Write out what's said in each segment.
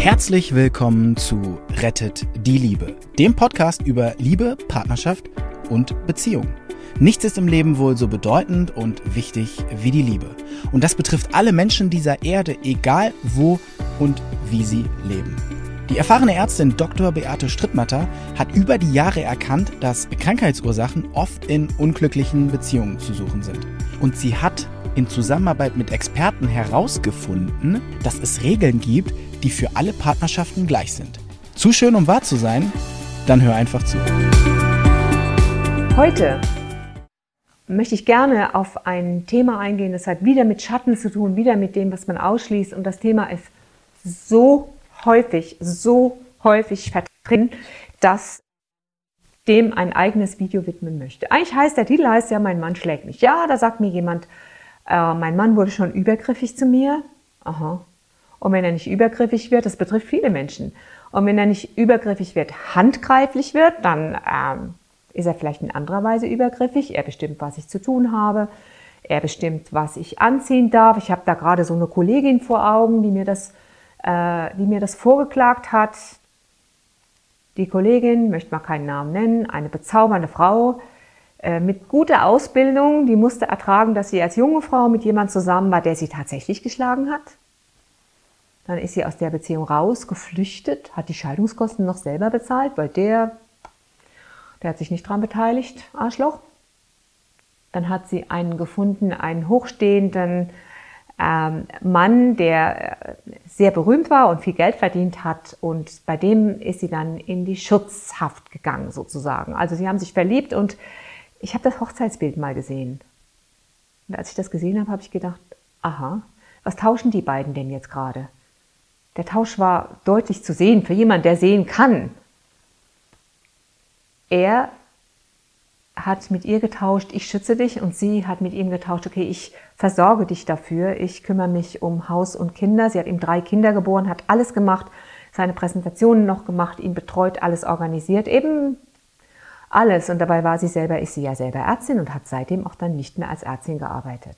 Herzlich willkommen zu Rettet die Liebe, dem Podcast über Liebe, Partnerschaft und Beziehung. Nichts ist im Leben wohl so bedeutend und wichtig wie die Liebe. Und das betrifft alle Menschen dieser Erde, egal wo und wie sie leben. Die erfahrene Ärztin Dr. Beate Strittmatter hat über die Jahre erkannt, dass Krankheitsursachen oft in unglücklichen Beziehungen zu suchen sind. Und sie hat in Zusammenarbeit mit Experten herausgefunden, dass es Regeln gibt, die für alle Partnerschaften gleich sind. Zu schön, um wahr zu sein? Dann hör einfach zu. Heute möchte ich gerne auf ein Thema eingehen, das hat wieder mit Schatten zu tun, wieder mit dem, was man ausschließt. Und das Thema ist so häufig, so häufig vertreten, dass dem ein eigenes Video widmen möchte. Eigentlich heißt der Titel heißt ja, mein Mann schlägt mich. Ja, da sagt mir jemand, äh, mein Mann wurde schon übergriffig zu mir. Aha. Und wenn er nicht übergriffig wird, das betrifft viele Menschen. Und wenn er nicht übergriffig wird, handgreiflich wird, dann ähm, ist er vielleicht in anderer Weise übergriffig. Er bestimmt, was ich zu tun habe. Er bestimmt, was ich anziehen darf. Ich habe da gerade so eine Kollegin vor Augen, die mir das, äh, die mir das vorgeklagt hat. Die Kollegin, möchte mal keinen Namen nennen, eine bezaubernde Frau mit guter Ausbildung, die musste ertragen, dass sie als junge Frau mit jemand zusammen war, der sie tatsächlich geschlagen hat. Dann ist sie aus der Beziehung raus, geflüchtet, hat die Scheidungskosten noch selber bezahlt, weil der, der hat sich nicht dran beteiligt, Arschloch. Dann hat sie einen gefunden, einen hochstehenden ähm, Mann, der äh, sehr berühmt war und viel Geld verdient hat. Und bei dem ist sie dann in die Schutzhaft gegangen, sozusagen. Also sie haben sich verliebt und ich habe das Hochzeitsbild mal gesehen. Und als ich das gesehen habe, habe ich gedacht, aha, was tauschen die beiden denn jetzt gerade? Der Tausch war deutlich zu sehen für jemanden, der sehen kann. Er hat mit ihr getauscht, ich schütze dich und sie hat mit ihm getauscht, okay, ich versorge dich dafür, ich kümmere mich um Haus und Kinder. Sie hat ihm drei Kinder geboren, hat alles gemacht, seine Präsentationen noch gemacht, ihn betreut, alles organisiert, eben alles. Und dabei war sie selber, ist sie ja selber Ärztin und hat seitdem auch dann nicht mehr als Ärztin gearbeitet.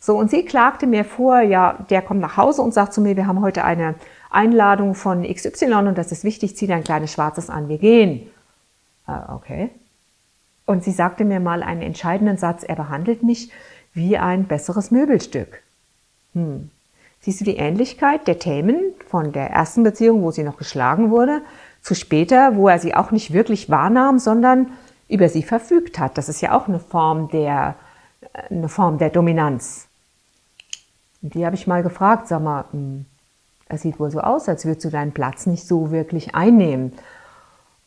So, und sie klagte mir vor, ja, der kommt nach Hause und sagt zu mir, wir haben heute eine Einladung von XY und das ist wichtig, zieh dein kleines Schwarzes an, wir gehen. Äh, okay. Und sie sagte mir mal einen entscheidenden Satz, er behandelt mich wie ein besseres Möbelstück. Hm. Siehst du die Ähnlichkeit der Themen von der ersten Beziehung, wo sie noch geschlagen wurde, zu später, wo er sie auch nicht wirklich wahrnahm, sondern über sie verfügt hat? Das ist ja auch eine Form der, äh, eine Form der Dominanz. Und die habe ich mal gefragt, sag mal, hm, es sieht wohl so aus, als würdest du deinen Platz nicht so wirklich einnehmen.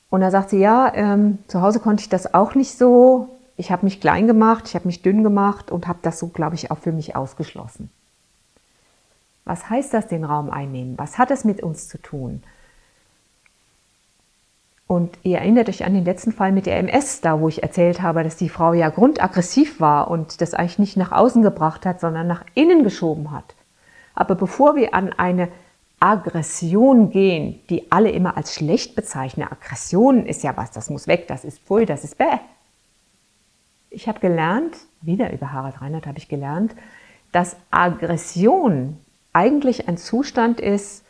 Und da sagt sie, ja, ähm, zu Hause konnte ich das auch nicht so. Ich habe mich klein gemacht, ich habe mich dünn gemacht und habe das so, glaube ich, auch für mich ausgeschlossen. Was heißt das, den Raum einnehmen? Was hat es mit uns zu tun? Und ihr erinnert euch an den letzten Fall mit der MS, da wo ich erzählt habe, dass die Frau ja grundaggressiv war und das eigentlich nicht nach außen gebracht hat, sondern nach innen geschoben hat. Aber bevor wir an eine Aggression gehen, die alle immer als schlecht bezeichnen, Aggression ist ja was, das muss weg, das ist pfui, das ist bäh. Ich habe gelernt, wieder über Harald Reinhardt habe ich gelernt, dass Aggression eigentlich ein Zustand ist,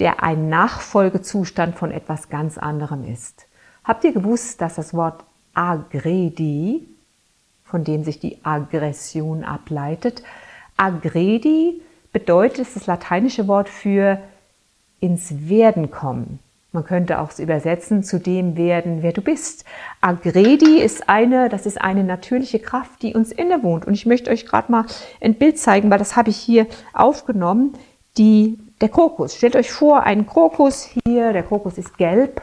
der ein Nachfolgezustand von etwas ganz anderem ist. Habt ihr gewusst, dass das Wort agredi, von dem sich die Aggression ableitet, agredi bedeutet das lateinische Wort für ins Werden kommen. Man könnte auch es übersetzen zu dem werden, wer du bist. Agredi ist eine, das ist eine natürliche Kraft, die uns innewohnt. Und ich möchte euch gerade mal ein Bild zeigen, weil das habe ich hier aufgenommen. Die der Krokus. Stellt euch vor, ein Krokus hier, der Krokus ist gelb.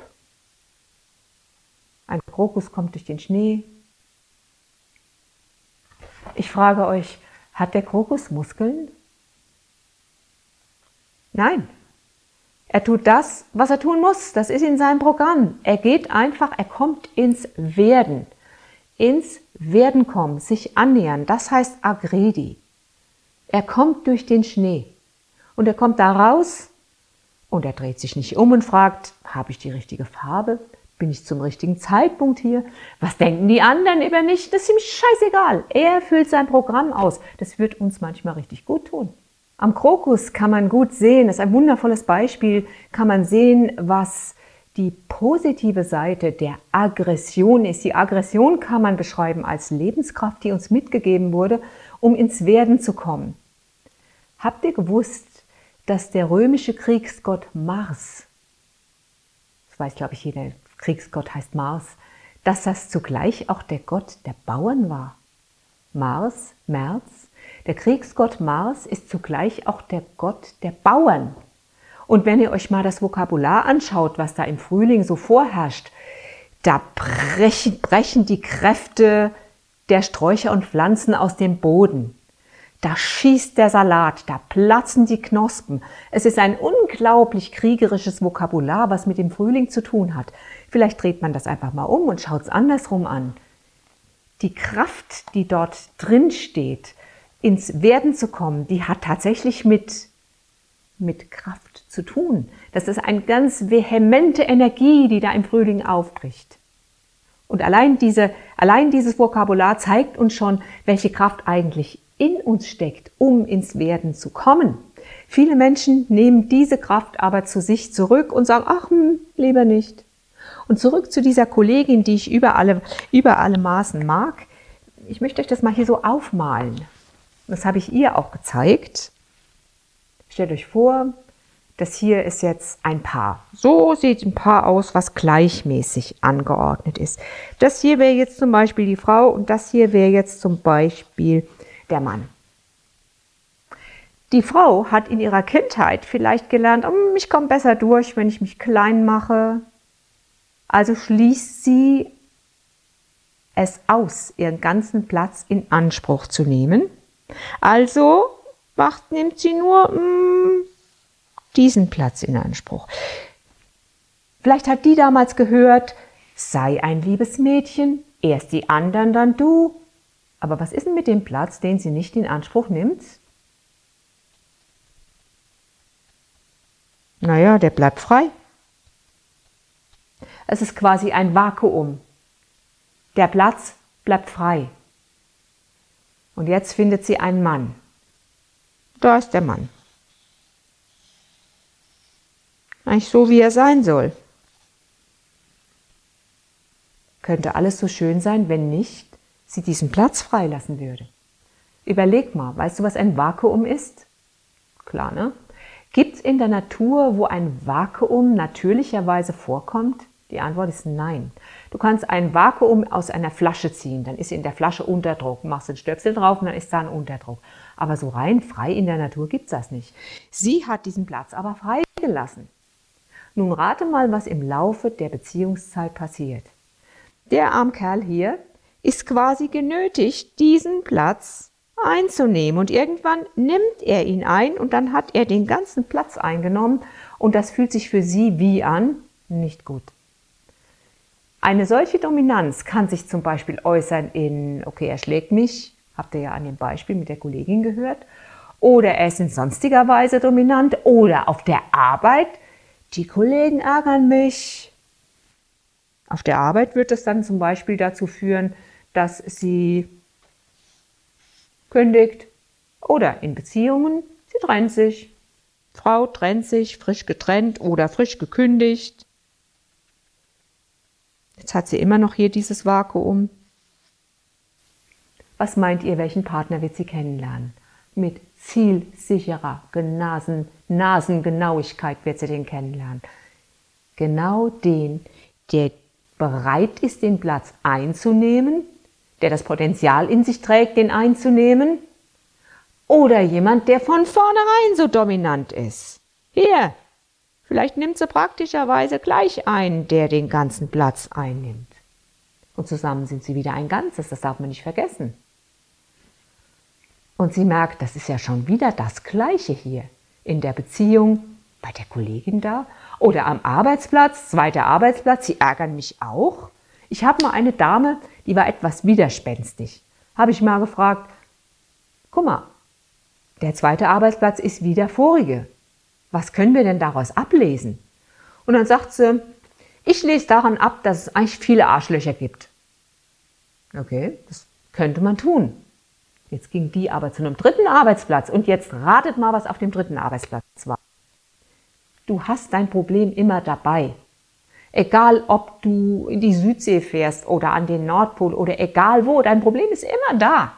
Ein Krokus kommt durch den Schnee. Ich frage euch, hat der Krokus Muskeln? Nein. Er tut das, was er tun muss. Das ist in seinem Programm. Er geht einfach, er kommt ins Werden. Ins Werden kommen, sich annähern. Das heißt Agredi. Er kommt durch den Schnee. Und er kommt da raus und er dreht sich nicht um und fragt, habe ich die richtige Farbe? Bin ich zum richtigen Zeitpunkt hier? Was denken die anderen über mich? Das ist ihm scheißegal. Er füllt sein Programm aus. Das wird uns manchmal richtig gut tun. Am Krokus kann man gut sehen, das ist ein wundervolles Beispiel, kann man sehen, was die positive Seite der Aggression ist. Die Aggression kann man beschreiben als Lebenskraft, die uns mitgegeben wurde, um ins Werden zu kommen. Habt ihr gewusst, dass der römische Kriegsgott Mars, das weiß glaube ich jeder, Kriegsgott heißt Mars, dass das zugleich auch der Gott der Bauern war? Mars, März, der Kriegsgott Mars ist zugleich auch der Gott der Bauern. Und wenn ihr euch mal das Vokabular anschaut, was da im Frühling so vorherrscht, da brechen, brechen die Kräfte der Sträucher und Pflanzen aus dem Boden. Da schießt der Salat, da platzen die Knospen. Es ist ein unglaublich kriegerisches Vokabular, was mit dem Frühling zu tun hat. Vielleicht dreht man das einfach mal um und schaut es andersrum an. Die Kraft, die dort drin steht, ins Werden zu kommen, die hat tatsächlich mit, mit Kraft zu tun. Das ist eine ganz vehemente Energie, die da im Frühling aufbricht. Und allein, diese, allein dieses Vokabular zeigt uns schon, welche Kraft eigentlich in uns steckt, um ins Werden zu kommen. Viele Menschen nehmen diese Kraft aber zu sich zurück und sagen, ach, hm, lieber nicht. Und zurück zu dieser Kollegin, die ich über alle, über alle Maßen mag. Ich möchte euch das mal hier so aufmalen. Das habe ich ihr auch gezeigt. Stellt euch vor, das hier ist jetzt ein Paar. So sieht ein Paar aus, was gleichmäßig angeordnet ist. Das hier wäre jetzt zum Beispiel die Frau und das hier wäre jetzt zum Beispiel der Mann. Die Frau hat in ihrer Kindheit vielleicht gelernt, oh, ich komme besser durch, wenn ich mich klein mache. Also schließt sie es aus, ihren ganzen Platz in Anspruch zu nehmen. Also macht, nimmt sie nur mm, diesen Platz in Anspruch. Vielleicht hat die damals gehört, sei ein liebes Mädchen, erst die anderen, dann du. Aber was ist denn mit dem Platz, den sie nicht in Anspruch nimmt? Naja, der bleibt frei. Es ist quasi ein Vakuum. Der Platz bleibt frei. Und jetzt findet sie einen Mann. Da ist der Mann. Eigentlich so, wie er sein soll. Könnte alles so schön sein, wenn nicht sie diesen Platz freilassen würde. Überleg mal, weißt du, was ein Vakuum ist? Klar, ne? Gibt es in der Natur, wo ein Vakuum natürlicherweise vorkommt? Die Antwort ist nein. Du kannst ein Vakuum aus einer Flasche ziehen, dann ist in der Flasche Unterdruck, machst den Stöpsel drauf und dann ist da ein Unterdruck. Aber so rein frei in der Natur gibt es das nicht. Sie hat diesen Platz aber freigelassen. Nun rate mal, was im Laufe der Beziehungszeit passiert. Der arme Kerl hier ist quasi genötigt, diesen Platz einzunehmen. Und irgendwann nimmt er ihn ein und dann hat er den ganzen Platz eingenommen. Und das fühlt sich für sie wie an? Nicht gut. Eine solche Dominanz kann sich zum Beispiel äußern in, okay, er schlägt mich, habt ihr ja an dem Beispiel mit der Kollegin gehört, oder er ist in sonstiger Weise dominant, oder auf der Arbeit, die Kollegen ärgern mich. Auf der Arbeit wird es dann zum Beispiel dazu führen, dass sie kündigt oder in Beziehungen, sie trennt sich. Frau trennt sich, frisch getrennt oder frisch gekündigt. Jetzt hat sie immer noch hier dieses Vakuum. Was meint ihr, welchen Partner wird sie kennenlernen? Mit zielsicherer Nasen, Nasengenauigkeit wird sie den kennenlernen. Genau den, der bereit ist, den Platz einzunehmen, der das Potenzial in sich trägt, den einzunehmen, oder jemand, der von vornherein so dominant ist. Hier, vielleicht nimmt sie praktischerweise gleich einen, der den ganzen Platz einnimmt. Und zusammen sind sie wieder ein Ganzes, das darf man nicht vergessen. Und sie merkt, das ist ja schon wieder das Gleiche hier. In der Beziehung bei der Kollegin da oder am Arbeitsplatz, zweiter Arbeitsplatz, sie ärgern mich auch. Ich habe mal eine Dame, die war etwas widerspenstig. Habe ich mal gefragt, guck mal, der zweite Arbeitsplatz ist wie der vorige. Was können wir denn daraus ablesen? Und dann sagt sie, ich lese daran ab, dass es eigentlich viele Arschlöcher gibt. Okay, das könnte man tun. Jetzt ging die aber zu einem dritten Arbeitsplatz und jetzt ratet mal, was auf dem dritten Arbeitsplatz war. Du hast dein Problem immer dabei. Egal, ob du in die Südsee fährst oder an den Nordpol oder egal wo, dein Problem ist immer da.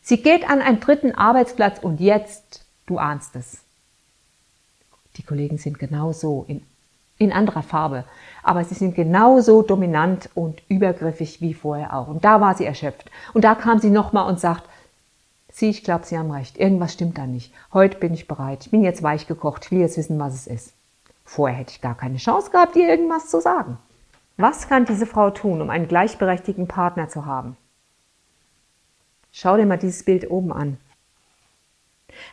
Sie geht an einen dritten Arbeitsplatz und jetzt, du ahnst es. Die Kollegen sind genauso in, in anderer Farbe, aber sie sind genauso dominant und übergriffig wie vorher auch. Und da war sie erschöpft. Und da kam sie nochmal und sagt, Sie, ich glaube, Sie haben recht. Irgendwas stimmt da nicht. Heute bin ich bereit. Ich bin jetzt weich gekocht. Ich will jetzt wissen, was es ist. Vorher hätte ich gar keine Chance gehabt, ihr irgendwas zu sagen. Was kann diese Frau tun, um einen gleichberechtigten Partner zu haben? Schau dir mal dieses Bild oben an.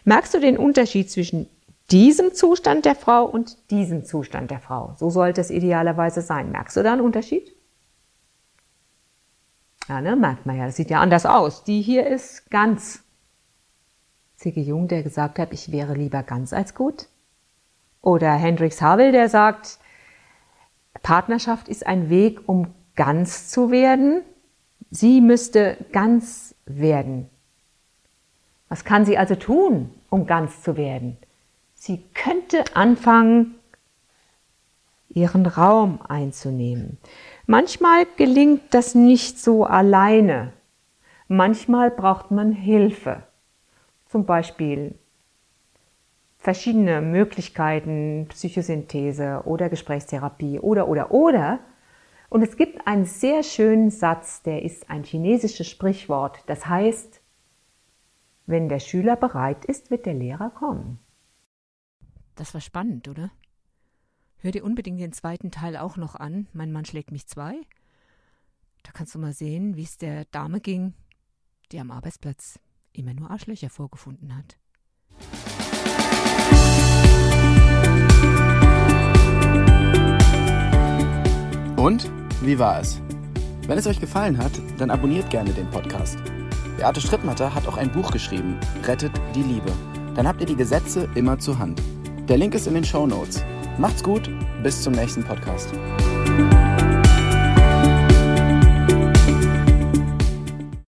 Merkst du den Unterschied zwischen diesem Zustand der Frau und diesem Zustand der Frau? So sollte es idealerweise sein. Merkst du da einen Unterschied? Ja, ne, merkt man ja, das sieht ja anders aus. Die hier ist ganz. Ziggy Jung, der gesagt hat, ich wäre lieber ganz als gut. Oder Hendrix Havel, der sagt, Partnerschaft ist ein Weg, um ganz zu werden. Sie müsste ganz werden. Was kann sie also tun, um ganz zu werden? Sie könnte anfangen, ihren Raum einzunehmen. Manchmal gelingt das nicht so alleine. Manchmal braucht man Hilfe. Zum Beispiel verschiedene Möglichkeiten, Psychosynthese oder Gesprächstherapie oder, oder, oder. Und es gibt einen sehr schönen Satz, der ist ein chinesisches Sprichwort. Das heißt, wenn der Schüler bereit ist, wird der Lehrer kommen. Das war spannend, oder? Hör dir unbedingt den zweiten Teil auch noch an. Mein Mann schlägt mich zwei. Da kannst du mal sehen, wie es der Dame ging, die am Arbeitsplatz immer nur Arschlöcher vorgefunden hat. Und wie war es? Wenn es euch gefallen hat, dann abonniert gerne den Podcast. Beate Strittmatter hat auch ein Buch geschrieben, Rettet die Liebe. Dann habt ihr die Gesetze immer zur Hand. Der Link ist in den Show Notes. Macht's gut, bis zum nächsten Podcast.